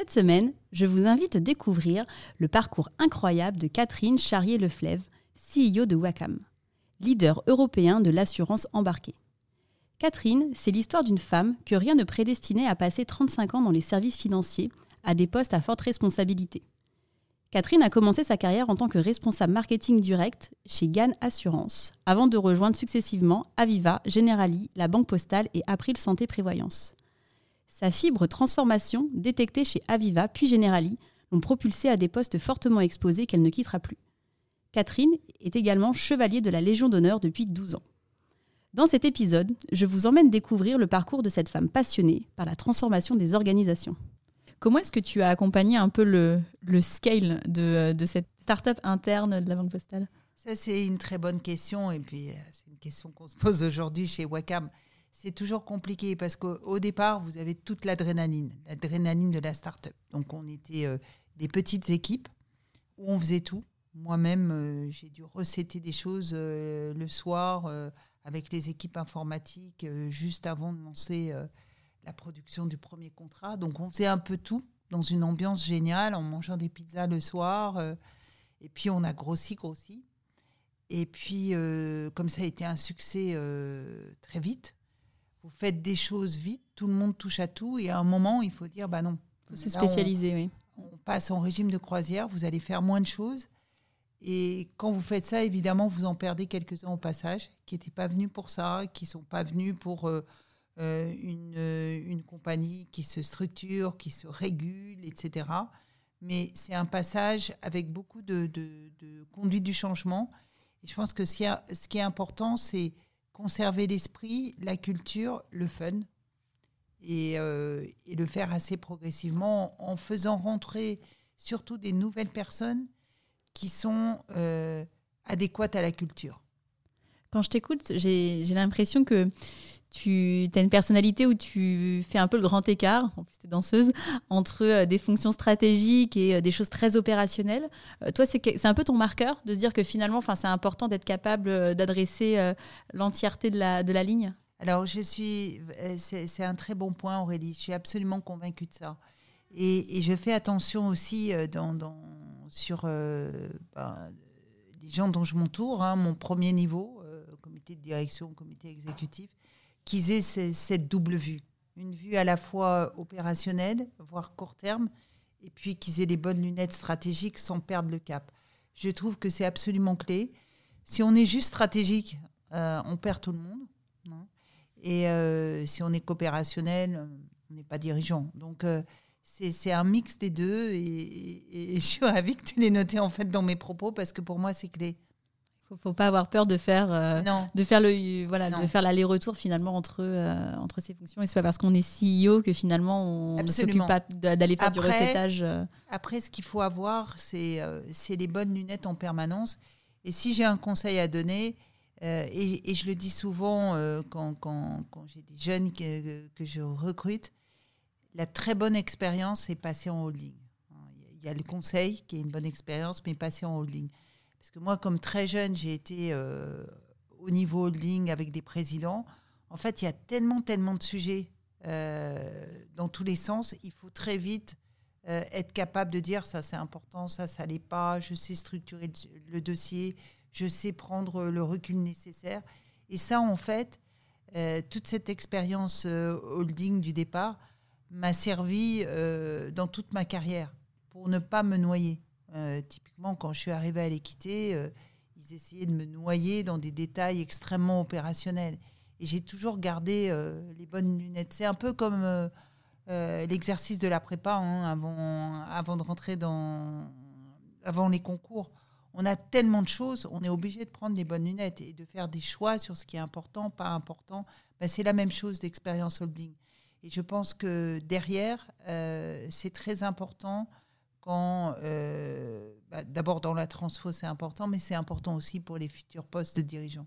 Cette semaine, je vous invite à découvrir le parcours incroyable de Catherine Charrier-Leflève, CEO de Wacom, leader européen de l'assurance embarquée. Catherine, c'est l'histoire d'une femme que rien ne prédestinait à passer 35 ans dans les services financiers à des postes à forte responsabilité. Catherine a commencé sa carrière en tant que responsable marketing direct chez Gann Assurance, avant de rejoindre successivement Aviva, Generali, la Banque Postale et April Santé Prévoyance. Sa fibre transformation, détectée chez Aviva puis Generali, l'ont propulsée à des postes fortement exposés qu'elle ne quittera plus. Catherine est également chevalier de la Légion d'honneur depuis 12 ans. Dans cet épisode, je vous emmène découvrir le parcours de cette femme passionnée par la transformation des organisations. Comment est-ce que tu as accompagné un peu le, scale de, de cette start-up interne de la Banque Postale? Ça, c'est une très bonne question. Et puis, euh, c'est une question qu'on se pose aujourd'hui chez Wacam c'est toujours compliqué parce qu'au départ, vous avez toute l'adrénaline, l'adrénaline de la start-up. Donc, on était euh, des petites équipes où on faisait tout. Moi-même, euh, j'ai dû recéter des choses euh, le soir avec les équipes informatiques juste avant de lancer la production du premier contrat. Donc, on faisait un peu tout dans une ambiance géniale en mangeant des pizzas le soir. et puis, on a grossi, grossi. Et puis, comme ça a été un succès très vite, vous faites des choses vite, tout le monde touche à tout, et à un moment, il faut dire, bah non. Il faut se spécialiser, oui. On passe en régime de croisière, vous allez faire moins de choses. Et quand vous faites ça, évidemment, vous en perdez quelques-uns au passage, qui n'étaient pas venus pour ça, qui ne sont pas venus pour euh, euh, une, euh, une, compagnie qui se structure, qui se régule, etc. Mais c'est un passage avec beaucoup de, de, de, conduite du changement. Et je pense que ce qui est important, c'est conserver l'esprit, la culture, le fun, euh, et, le faire assez progressivement en faisant rentrer surtout des nouvelles personnes qui sont euh, adéquates à la culture. Quand je t'écoute, j'ai l'impression que tu as une personnalité où tu fais un peu le grand écart, en plus tu es danseuse, entre euh, des fonctions stratégiques et euh, des choses très opérationnelles. Euh, toi, c'est un peu ton marqueur de se dire que finalement, c'est important d'être capable d'adresser l'entièreté de la, de la ligne? Alors, je suis, c'est un très bon point, Aurélie. Je suis absolument convaincue de ça. Et, je fais attention aussi dans, sur ben, les gens dont je m'entoure, hein, mon premier niveau, comité de direction, comité exécutif qu'ils aient cette double vue. Une vue à la fois opérationnelle, voire court terme, et puis qu'ils aient les bonnes lunettes stratégiques sans perdre le cap. Je trouve que c'est absolument clé. Si on est juste stratégique, euh, on perd tout le monde. Et euh, si on est coopérationnel, on n'est pas dirigeant. Donc euh, c'est un mix des deux. Et, et, je suis ravie que tu l'aies noté en fait dans mes propos parce que pour moi c'est clé faut, faut pas avoir peur de faire, euh, de faire le, voilà, de faire l'aller-retour finalement entre euh, entre ces fonctions. Et c'est pas parce qu'on est CEO que finalement on ne s'occupe pas d'aller faire du recettage. Euh. Après, ce qu'il faut avoir, c'est c'est les bonnes lunettes en permanence. Et si j'ai un conseil à donner, et, et, je le dis souvent quand, quand, quand j'ai des jeunes que, que, je recrute, la très bonne expérience, c'est passer en holding. Il y a le conseil qui est une bonne expérience, mais passer en holding. Parce que moi, comme très jeune, j'ai été euh, au niveau holding avec des présidents. En fait, il y a tellement, tellement de sujets euh, dans tous les sens. Il faut très vite euh, être capable de dire ça, c'est important, ça, ça l'est pas. Je sais structurer le, dossier, je sais prendre le recul nécessaire. Et ça, en fait, toute cette expérience holding du départ m'a servi dans toute ma carrière pour ne pas me noyer. Euh, typiquement, quand je suis arrivée à l'équité, euh, ils essayaient de me noyer dans des détails extrêmement opérationnels. Et j'ai toujours gardé euh, les bonnes lunettes. C'est un peu comme l'exercice de la prépa hein, avant, avant de rentrer dans. avant les concours. On a tellement de choses, on est obligé de prendre les bonnes lunettes et de faire des choix sur ce qui est important, pas important. Ben, c'est la même chose d'expérience holding. Et je pense que derrière, c'est très important quand, bah, d'abord dans la transfo, c'est important, mais c'est important aussi pour les futurs postes de dirigeants.